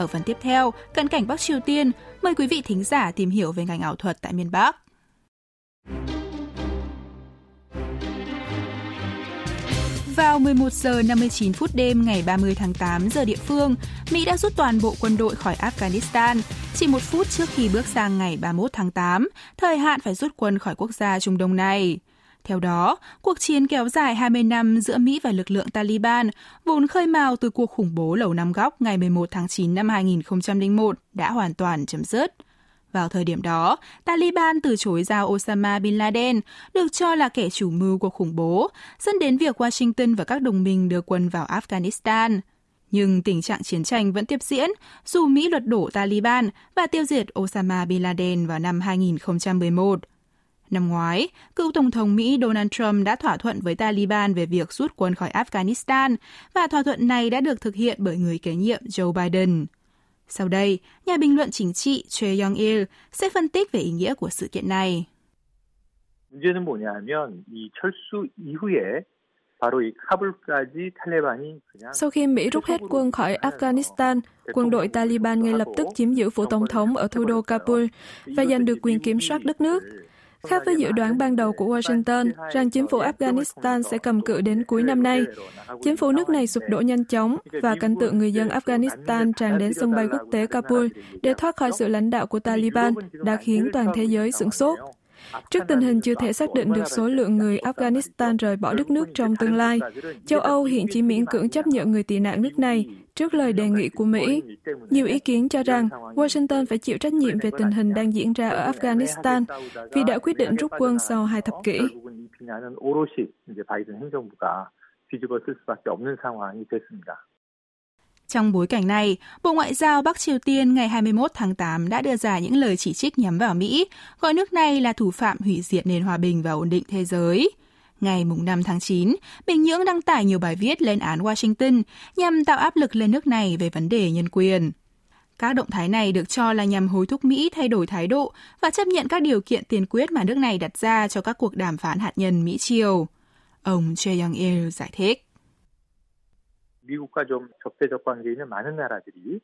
Ở phần tiếp theo, cận cảnh Bắc Triều Tiên, mời quý vị thính giả tìm hiểu về ngành ảo thuật tại miền Bắc. Vào 11 giờ 59 phút đêm ngày 30 tháng 8 giờ địa phương, Mỹ đã rút toàn bộ quân đội khỏi Afghanistan, chỉ một phút trước khi bước sang ngày 31 tháng 8, thời hạn phải rút quân khỏi quốc gia Trung Đông này. Theo đó, cuộc chiến kéo dài 20 năm giữa Mỹ và lực lượng Taliban, vốn khơi mào từ cuộc khủng bố Lầu Năm Góc ngày 11 tháng 9 năm 2001, đã hoàn toàn chấm dứt. Vào thời điểm đó, Taliban từ chối giao Osama Bin Laden, được cho là kẻ chủ mưu cuộc khủng bố, dẫn đến việc Washington và các đồng minh đưa quân vào Afghanistan. Nhưng tình trạng chiến tranh vẫn tiếp diễn, dù Mỹ lật đổ Taliban và tiêu diệt Osama Bin Laden vào năm 2011. Năm ngoái, cựu Tổng thống Mỹ Donald Trump đã thỏa thuận với Taliban về việc rút quân khỏi Afghanistan và thỏa thuận này đã được thực hiện bởi người kế nhiệm Joe Biden. Sau đây, nhà bình luận chính trị Choi Young-il sẽ phân tích về ý nghĩa của sự kiện này. 문제는 뭐냐면 이 철수 이후에 sau khi Mỹ rút hết quân khỏi Afghanistan, quân đội Taliban ngay lập tức chiếm giữ phủ tổng thống ở thủ đô Kabul và giành được quyền kiểm soát đất nước. Khác với dự đoán ban đầu của Washington rằng chính phủ Afghanistan sẽ cầm cự đến cuối năm nay, chính phủ nước này sụp đổ nhanh chóng và cảnh tượng người dân Afghanistan tràn đến sân bay quốc tế Kabul để thoát khỏi sự lãnh đạo của Taliban đã khiến toàn thế giới sửng sốt. Trước tình hình chưa thể xác định được số lượng người Afghanistan rời bỏ đất nước trong tương lai, châu Âu hiện chỉ miễn cưỡng chấp nhận người tị nạn nước này trước lời đề nghị của Mỹ. Nhiều ý kiến cho rằng Washington phải chịu trách nhiệm về tình hình đang diễn ra ở Afghanistan vì đã quyết định rút quân sau hai thập kỷ. Trong bối cảnh này, Bộ Ngoại giao Bắc Triều Tiên ngày 21 tháng 8 đã đưa ra những lời chỉ trích nhắm vào Mỹ, gọi nước này là thủ phạm hủy diệt nền hòa bình và ổn định thế giới. Ngày 5 tháng 9, Bình Nhưỡng đăng tải nhiều bài viết lên án Washington nhằm tạo áp lực lên nước này về vấn đề nhân quyền. Các động thái này được cho là nhằm hối thúc Mỹ thay đổi thái độ và chấp nhận các điều kiện tiền quyết mà nước này đặt ra cho các cuộc đàm phán hạt nhân Mỹ-Triều. Ông Choi Young-il giải thích. 미국과 좀 적대적 관계 있는 많은 나라들이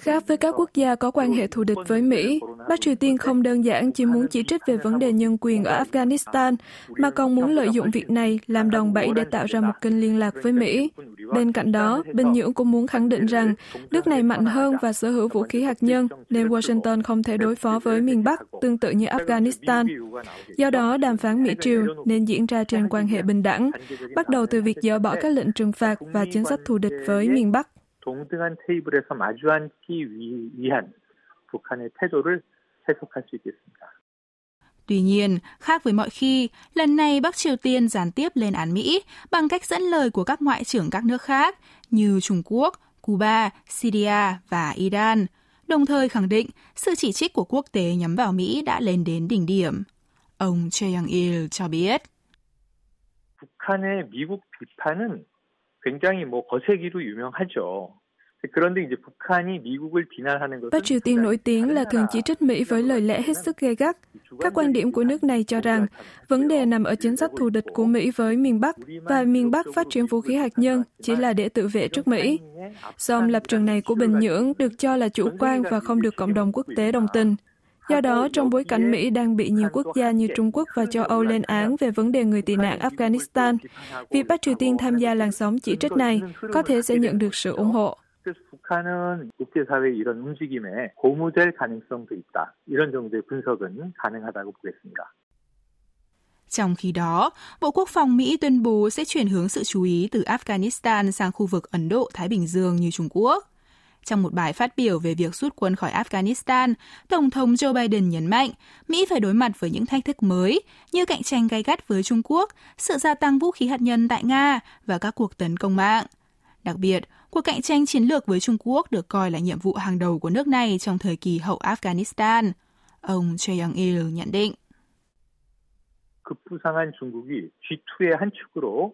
Khác với các quốc gia có quan hệ thù địch với Mỹ, Bắc Triều Tiên không đơn giản chỉ muốn chỉ trích về vấn đề nhân quyền ở Afghanistan, mà còn muốn lợi dụng việc này làm đòn bẩy để tạo ra một kênh liên lạc với Mỹ. Bên cạnh đó, Bình Nhưỡng cũng muốn khẳng định rằng nước này mạnh hơn và sở hữu vũ khí hạt nhân, nên Washington không thể đối phó với miền Bắc tương tự như Afghanistan. Do đó, đàm phán Mỹ-Triều nên diễn ra trên quan hệ bình đẳng, bắt đầu từ việc dỡ bỏ các lệnh trừng phạt và chính sách thù địch với miền Bắc. 동등한 테이블에서 마주 앉기 위한 북한의 태도를 해석할 수 있겠습니다. Tuy nhiên, khác với mọi khi, lần này Bắc Triều Tiên gián tiếp lên án Mỹ bằng cách dẫn lời của các ngoại trưởng các nước khác như Trung Quốc, Cuba, Syria và Iran, đồng thời khẳng định sự chỉ trích của quốc tế nhắm vào Mỹ đã lên đến đỉnh điểm. Ông Choi Young-il cho biết. 북한의 미국 비판은 Bắc Triều Tiên nổi tiếng là thường chỉ trích Mỹ với lời lẽ hết sức gay gắt. Các quan điểm của nước này cho rằng vấn đề nằm ở chính sách thù địch của Mỹ với miền Bắc và miền Bắc phát triển vũ khí hạt nhân chỉ là để tự vệ trước Mỹ. Song lập trường này của Bình Nhưỡng được cho là chủ quan và không được cộng đồng quốc tế đồng tình. Do đó, trong bối cảnh Mỹ đang bị nhiều quốc gia như Trung Quốc và châu Âu lên án về vấn đề người tị nạn Afghanistan, việc Bắc Triều Tiên tham gia làn sóng chỉ trích này có thể sẽ nhận được sự ủng hộ. 그래서 북한은 국제사회의 이런 움직임에 고무될 가능성도 있다. 이런 정도의 분석은 가능하다고 보겠습니다. Trong khi đó, Bộ Quốc phòng Mỹ tuyên bố sẽ chuyển hướng sự chú ý từ Afghanistan sang khu vực Ấn Độ-Thái Bình Dương như Trung Quốc. Trong một bài phát biểu về việc rút quân khỏi Afghanistan, Tổng thống Joe Biden nhấn mạnh Mỹ phải đối mặt với những thách thức mới như cạnh tranh gay gắt với Trung Quốc, sự gia tăng vũ khí hạt nhân tại Nga và các cuộc tấn công mạng. Đặc biệt, Cuộc cạnh tranh chiến lược với Trung Quốc được coi là nhiệm vụ hàng đầu của nước này trong thời kỳ hậu Afghanistan. Ông Choi Young-il nhận định. 급부상한 중국이 G2의 한 축으로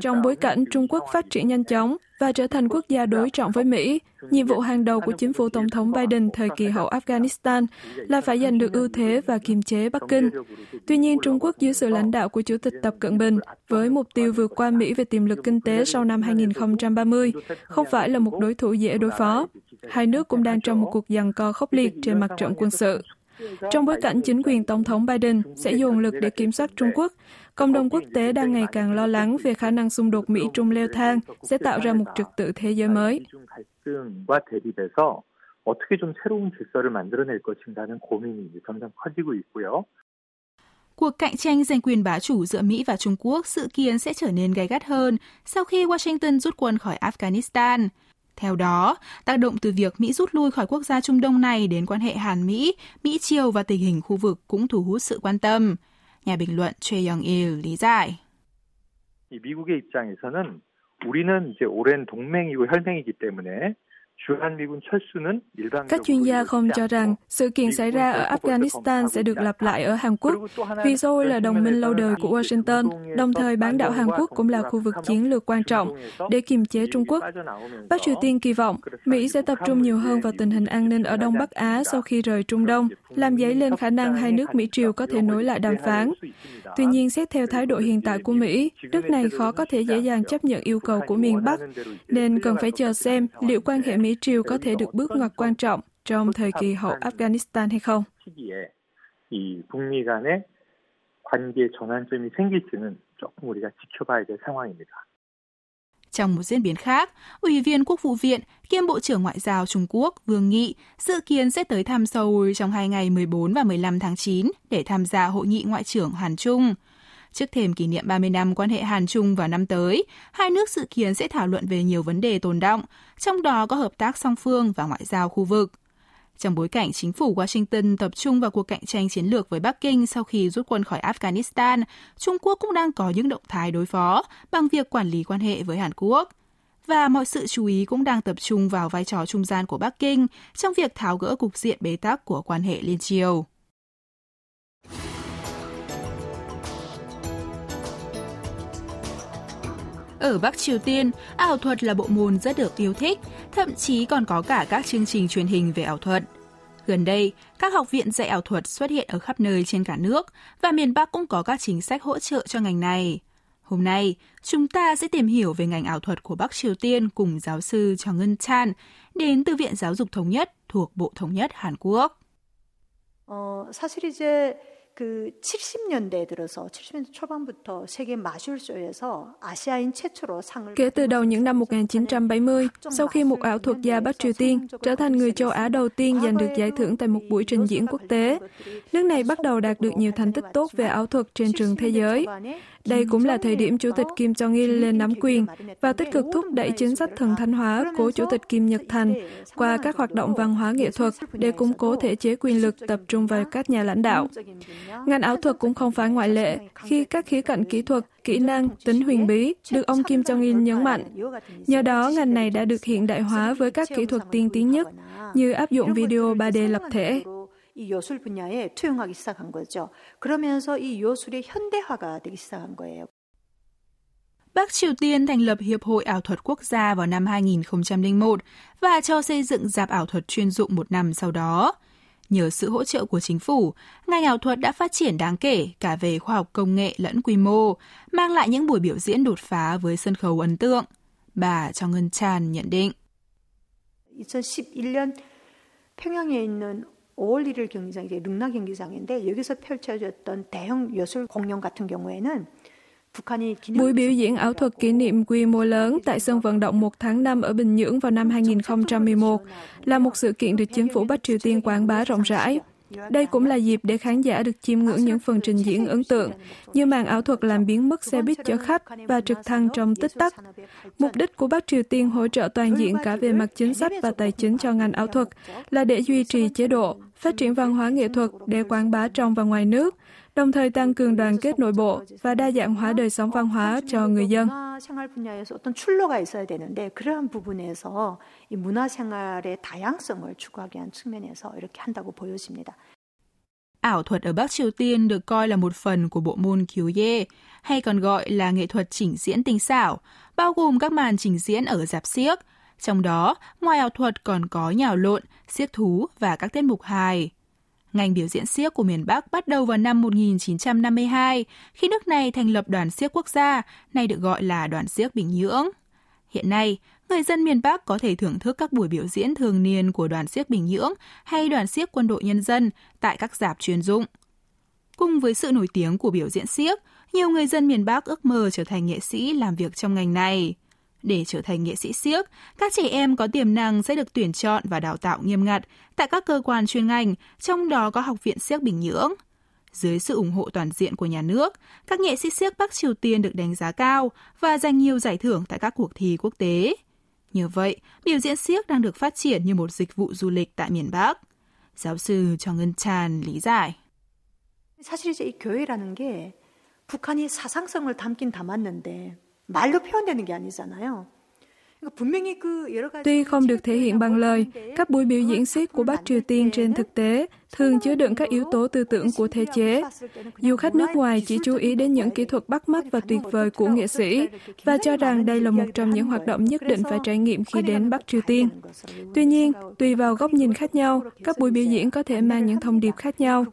trong bối cảnh Trung Quốc phát triển nhanh chóng và trở thành quốc gia đối trọng với Mỹ, nhiệm vụ hàng đầu của chính phủ Tổng thống Biden thời kỳ hậu Afghanistan là phải giành được ưu thế và kiềm chế Bắc Kinh. Tuy nhiên, Trung Quốc dưới sự lãnh đạo của Chủ tịch Tập Cận Bình với mục tiêu vượt qua Mỹ về tiềm lực kinh tế sau năm 2030 không phải là một đối thủ dễ đối phó. Hai nước cũng đang trong một cuộc giằng co khốc liệt trên mặt trận quân sự. Trong bối cảnh chính quyền Tổng thống Biden sẽ dồn lực để kiểm soát Trung Quốc, cộng đồng quốc tế đang ngày càng lo lắng về khả năng xung đột Mỹ-Trung leo thang sẽ tạo ra một trật tự thế giới mới. 어떻게 좀 새로운 질서를 만들어낼 것인가는 고민이 점점 커지고 있고요. Cuộc cạnh tranh giành quyền bá chủ giữa Mỹ và Trung Quốc dự kiến sẽ trở nên gay gắt hơn sau khi Washington rút quân khỏi Afghanistan. Theo đó, tác động từ việc Mỹ rút lui khỏi quốc gia Trung Đông này đến quan hệ Hàn-Mỹ, Mỹ-Triều và tình hình khu vực cũng thu hút sự quan tâm. Nhà bình luận Choi Young-il lý giải. 미국의 입장에서는 우리는 이제 오랜 동맹이고 혈맹이기 때문에 các chuyên gia không cho rằng sự kiện xảy ra ở Afghanistan sẽ được lặp lại ở Hàn Quốc, vì Seoul là đồng minh lâu đời của Washington, đồng thời bán đảo Hàn Quốc cũng là khu vực chiến lược quan trọng để kiềm chế Trung Quốc. Bắc Triều Tiên kỳ vọng Mỹ sẽ tập trung nhiều hơn vào tình hình an ninh ở Đông Bắc Á sau khi rời Trung Đông, làm dấy lên khả năng hai nước Mỹ-Triều có thể nối lại đàm phán. Tuy nhiên, xét theo thái độ hiện tại của Mỹ, nước này khó có thể dễ dàng chấp nhận yêu cầu của miền Bắc, nên cần phải chờ xem liệu quan hệ Mỹ Mỹ triều có thể được bước ngoặt quan trọng trong thời kỳ hậu Afghanistan hay không? Trong một diễn biến khác, Ủy viên Quốc vụ viện kiêm Bộ trưởng Ngoại giao Trung Quốc Vương Nghị dự kiến sẽ tới thăm Seoul trong hai ngày 14 và 15 tháng 9 để tham gia hội nghị Ngoại trưởng Hàn Trung. Trước thềm kỷ niệm 30 năm quan hệ Hàn Trung vào năm tới, hai nước dự kiến sẽ thảo luận về nhiều vấn đề tồn động, trong đó có hợp tác song phương và ngoại giao khu vực. Trong bối cảnh chính phủ Washington tập trung vào cuộc cạnh tranh chiến lược với Bắc Kinh sau khi rút quân khỏi Afghanistan, Trung Quốc cũng đang có những động thái đối phó bằng việc quản lý quan hệ với Hàn Quốc. Và mọi sự chú ý cũng đang tập trung vào vai trò trung gian của Bắc Kinh trong việc tháo gỡ cục diện bế tắc của quan hệ liên triều. Ở Bắc Triều Tiên, ảo thuật là bộ môn rất được yêu thích, thậm chí còn có cả các chương trình truyền hình về ảo thuật. Gần đây, các học viện dạy ảo thuật xuất hiện ở khắp nơi trên cả nước và miền Bắc cũng có các chính sách hỗ trợ cho ngành này. Hôm nay, chúng ta sẽ tìm hiểu về ngành ảo thuật của Bắc Triều Tiên cùng giáo sư Chong Ngân Chan đến từ Viện Giáo dục Thống nhất thuộc Bộ Thống nhất Hàn Quốc. 어, 사실 이제 그 70년대에 들어서 70년대 초반부터 세계 마술쇼에서 아시아인 최초로 상을 Kể từ đầu những năm 1970, sau khi một ảo thuật gia Bắc Triều Tiên trở thành người châu Á đầu tiên giành được giải thưởng tại một buổi trình diễn quốc tế, nước này bắt đầu đạt được nhiều thành tích tốt về ảo thuật trên trường thế giới. Đây cũng là thời điểm Chủ tịch Kim Jong-il lên nắm quyền và tích cực thúc đẩy chính sách thần thánh hóa của Chủ tịch Kim Nhật Thành qua các hoạt động văn hóa nghệ thuật để củng cố thể chế quyền lực tập trung vào các nhà lãnh đạo. Ngành ảo thuật cũng không phải ngoại lệ khi các khía cạnh kỹ thuật, kỹ năng, tính huyền bí được ông Kim Jong-un nhấn mạnh. Nhờ đó, ngành này đã được hiện đại hóa với các kỹ thuật tiên tiến nhất như áp dụng video 3D lập thể, 이 요술 분야에 투영하기 시작한 거죠. 그러면서 이 요술의 현대화가 되기 시작한 거예요. Bắc Triều Tiên thành lập Hiệp hội Ảo thuật Quốc gia vào năm 2001 và cho xây dựng dạp ảo thuật chuyên dụng một năm sau đó. Nhờ sự hỗ trợ của chính phủ, ngành ảo thuật đã phát triển đáng kể cả về khoa học công nghệ lẫn quy mô, mang lại những buổi biểu diễn đột phá với sân khấu ấn tượng. Bà Cho Ngân Chan nhận định. 2011년 평양에 있는 5월 1일 경기장, 이제 릉나 경기장인데 여기서 펼쳐졌던 대형 예술 공연 같은 경우에는 Buổi biểu diễn ảo thuật kỷ niệm quy mô lớn tại sân vận động 1 tháng 5 ở Bình Nhưỡng vào năm 2011 là một sự kiện được chính phủ Bắc Triều Tiên quảng bá rộng rãi. Đây cũng là dịp để khán giả được chiêm ngưỡng những phần trình diễn ấn tượng, như màn ảo thuật làm biến mất xe buýt chở khách và trực thăng trong tích tắc. Mục đích của Bắc Triều Tiên hỗ trợ toàn diện cả về mặt chính sách và tài chính cho ngành ảo thuật là để duy trì chế độ, phát triển văn hóa nghệ thuật để quảng bá trong và ngoài nước, đồng thời tăng cường đoàn kết nội bộ và đa dạng hóa đời sống văn hóa cho người dân. Ảo thuật ở Bắc Triều Tiên được coi là một phần của bộ môn kyuye, hay còn gọi là nghệ thuật chỉnh diễn tinh xảo, bao gồm các màn trình diễn ở dạp xiếc. Trong đó, ngoài ảo thuật còn có nhào lộn, xiếc thú và các tiết mục hài. Ngành biểu diễn xiếc của miền Bắc bắt đầu vào năm 1952, khi nước này thành lập đoàn xiếc quốc gia, nay được gọi là đoàn xiếc Bình Nhưỡng. Hiện nay, người dân miền Bắc có thể thưởng thức các buổi biểu diễn thường niên của đoàn xiếc Bình Nhưỡng hay đoàn xiếc quân đội nhân dân tại các dạp chuyên dụng. Cùng với sự nổi tiếng của biểu diễn xiếc, nhiều người dân miền Bắc ước mơ trở thành nghệ sĩ làm việc trong ngành này. Để trở thành nghệ sĩ siếc, các trẻ em có tiềm năng sẽ được tuyển chọn và đào tạo nghiêm ngặt tại các cơ quan chuyên ngành, trong đó có Học viện Siếc Bình Nhưỡng. Dưới sự ủng hộ toàn diện của nhà nước, các nghệ sĩ siếc Bắc Triều Tiên được đánh giá cao và giành nhiều giải thưởng tại các cuộc thi quốc tế. Như vậy, biểu diễn siếc đang được phát triển như một dịch vụ du lịch tại miền Bắc. Giáo sư Cho Ngân Chan lý giải. 사실 이제 이 교회라는 게 북한이 사상성을 담긴 담았는데 Tuy không được thể hiện bằng lời, các buổi biểu diễn siết của Bắc Triều Tiên trên thực tế thường chứa đựng các yếu tố tư tưởng của thể chế. Du khách nước ngoài chỉ chú ý đến những kỹ thuật bắt mắt và tuyệt vời của nghệ sĩ và cho rằng đây là một trong những hoạt động nhất định phải trải nghiệm khi đến Bắc Triều Tiên. Tuy nhiên, tùy vào góc nhìn khác nhau, các buổi biểu diễn có thể mang những thông điệp khác nhau.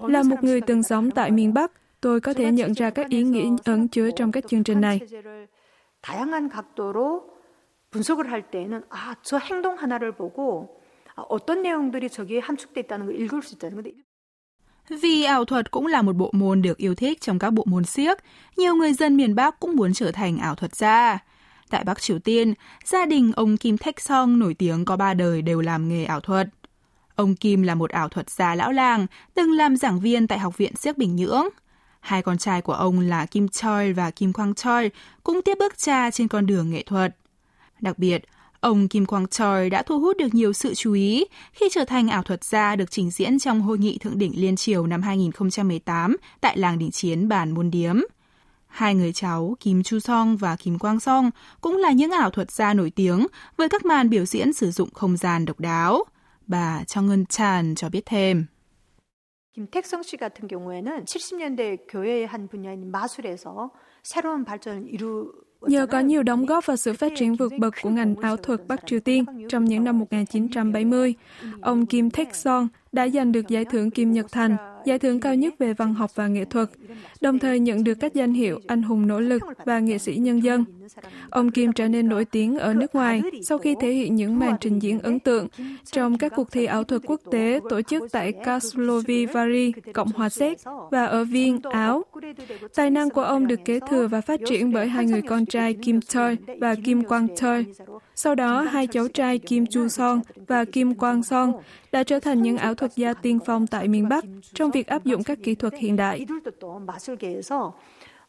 Là một người từng sống tại miền Bắc, tôi có thể nhận ra các ý nghĩa ẩn chứa trong các chương trình này. 다양한 각도로 분석을 할 때에는 아, 저 행동 하나를 보고 어떤 내용들이 저기에 함축돼 있다는 걸 읽을 수 있다는 건데 vì ảo thuật cũng là một bộ môn được yêu thích trong các bộ môn siếc, nhiều người dân miền Bắc cũng muốn trở thành ảo thuật gia. Tại Bắc Triều Tiên, gia đình ông Kim Thách Song nổi tiếng có ba đời đều làm nghề ảo thuật. Ông Kim là một ảo thuật gia lão làng, từng làm giảng viên tại Học viện Siếc Bình Nhưỡng. Hai con trai của ông là Kim Choi và Kim Quang Choi cũng tiếp bước cha trên con đường nghệ thuật. Đặc biệt, ông Kim Quang Choi đã thu hút được nhiều sự chú ý khi trở thành ảo thuật gia được trình diễn trong Hội nghị Thượng đỉnh Liên Triều năm 2018 tại làng đỉnh chiến Bản Môn Điếm. Hai người cháu Kim Chu Song và Kim Quang Song cũng là những ảo thuật gia nổi tiếng với các màn biểu diễn sử dụng không gian độc đáo. Bà Cho Ngân Chan cho biết thêm. 김택성 씨 같은 경우에는 70년대 교회의 한 분야인 마술에서 새로운 발전을 이루 Nhờ có nhiều đóng góp vào sự phát triển vượt bậc của ngành ảo thuật Bắc Triều Tiên trong những năm 1970, ông Kim Taek Song đã giành được giải thưởng Kim Nhật Thành, giải thưởng cao nhất về văn học và nghệ thuật, đồng thời nhận được các danh hiệu anh hùng nỗ lực và nghệ sĩ nhân dân. Ông Kim trở nên nổi tiếng ở nước ngoài sau khi thể hiện những màn trình diễn ấn tượng trong các cuộc thi ảo thuật quốc tế tổ chức tại Karlovy Vary, Cộng hòa Séc và ở Viên, Áo. Tài năng của ông được kế thừa và phát triển bởi hai người con trai Kim Choi và Kim Quang Choi. Sau đó, hai cháu trai Kim Chu Song và Kim Quang Song đã trở thành những ảo thuật gia tiên phong tại miền Bắc trong việc áp dụng các kỹ thuật hiện đại.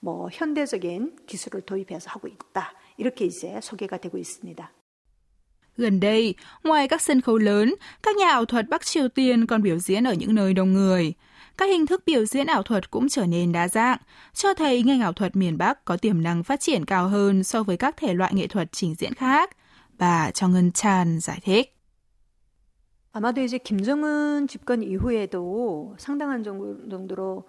뭐 현대적인 기술을 도입해서 하고 있다. 이렇게 이제 소개가 되고 있습니다. Gần đây, ngoài các sân khấu lớn, các nhà ảo thuật Bắc Triều Tiên còn biểu diễn ở những nơi đông người. Các hình thức biểu diễn ảo thuật cũng trở nên đa dạng, cho thấy ngành ảo thuật miền Bắc có tiềm năng phát triển cao hơn so với các thể loại nghệ thuật trình diễn khác. Bà Ngân Chan giải thích. 아마도 이제 김정은 집권 이후에도 상당한 정도로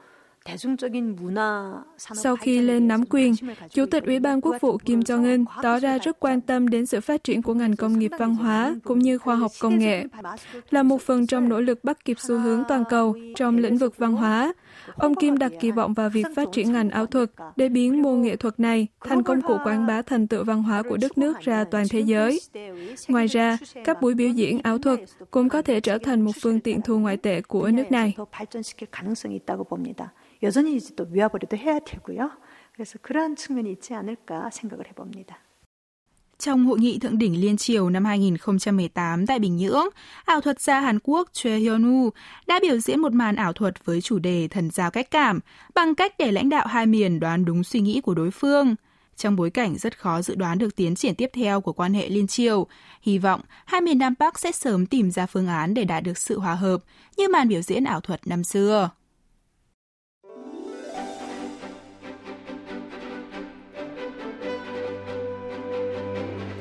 sau khi lên nắm quyền, Chủ tịch Ủy ban Quốc vụ Kim Jong-un tỏ ra rất quan tâm đến sự phát triển của ngành công nghiệp văn hóa cũng như khoa học công nghệ. Là một phần trong nỗ lực bắt kịp xu hướng toàn cầu trong lĩnh vực văn hóa, ông Kim đặt kỳ vọng vào việc phát triển ngành ảo thuật để biến môn nghệ thuật này thành công cụ quảng bá thành tựu văn hóa của đất nước ra toàn thế giới. Ngoài ra, các buổi biểu diễn ảo thuật cũng có thể trở thành một phương tiện thu ngoại tệ của nước này. 여전히 이제 또 위화벌이도 해야 되고요. 그래서 그러한 측면이 있지 않을까 생각을 해봅니다. Trong hội nghị thượng đỉnh liên triều năm 2018 tại Bình Nhưỡng, ảo thuật gia Hàn Quốc Choi Hyun-woo đã biểu diễn một màn ảo thuật với chủ đề thần giao cách cảm bằng cách để lãnh đạo hai miền đoán đúng suy nghĩ của đối phương. Trong bối cảnh rất khó dự đoán được tiến triển tiếp theo của quan hệ liên triều, hy vọng hai miền Nam Bắc sẽ sớm tìm ra phương án để đạt được sự hòa hợp như màn biểu diễn ảo thuật năm xưa.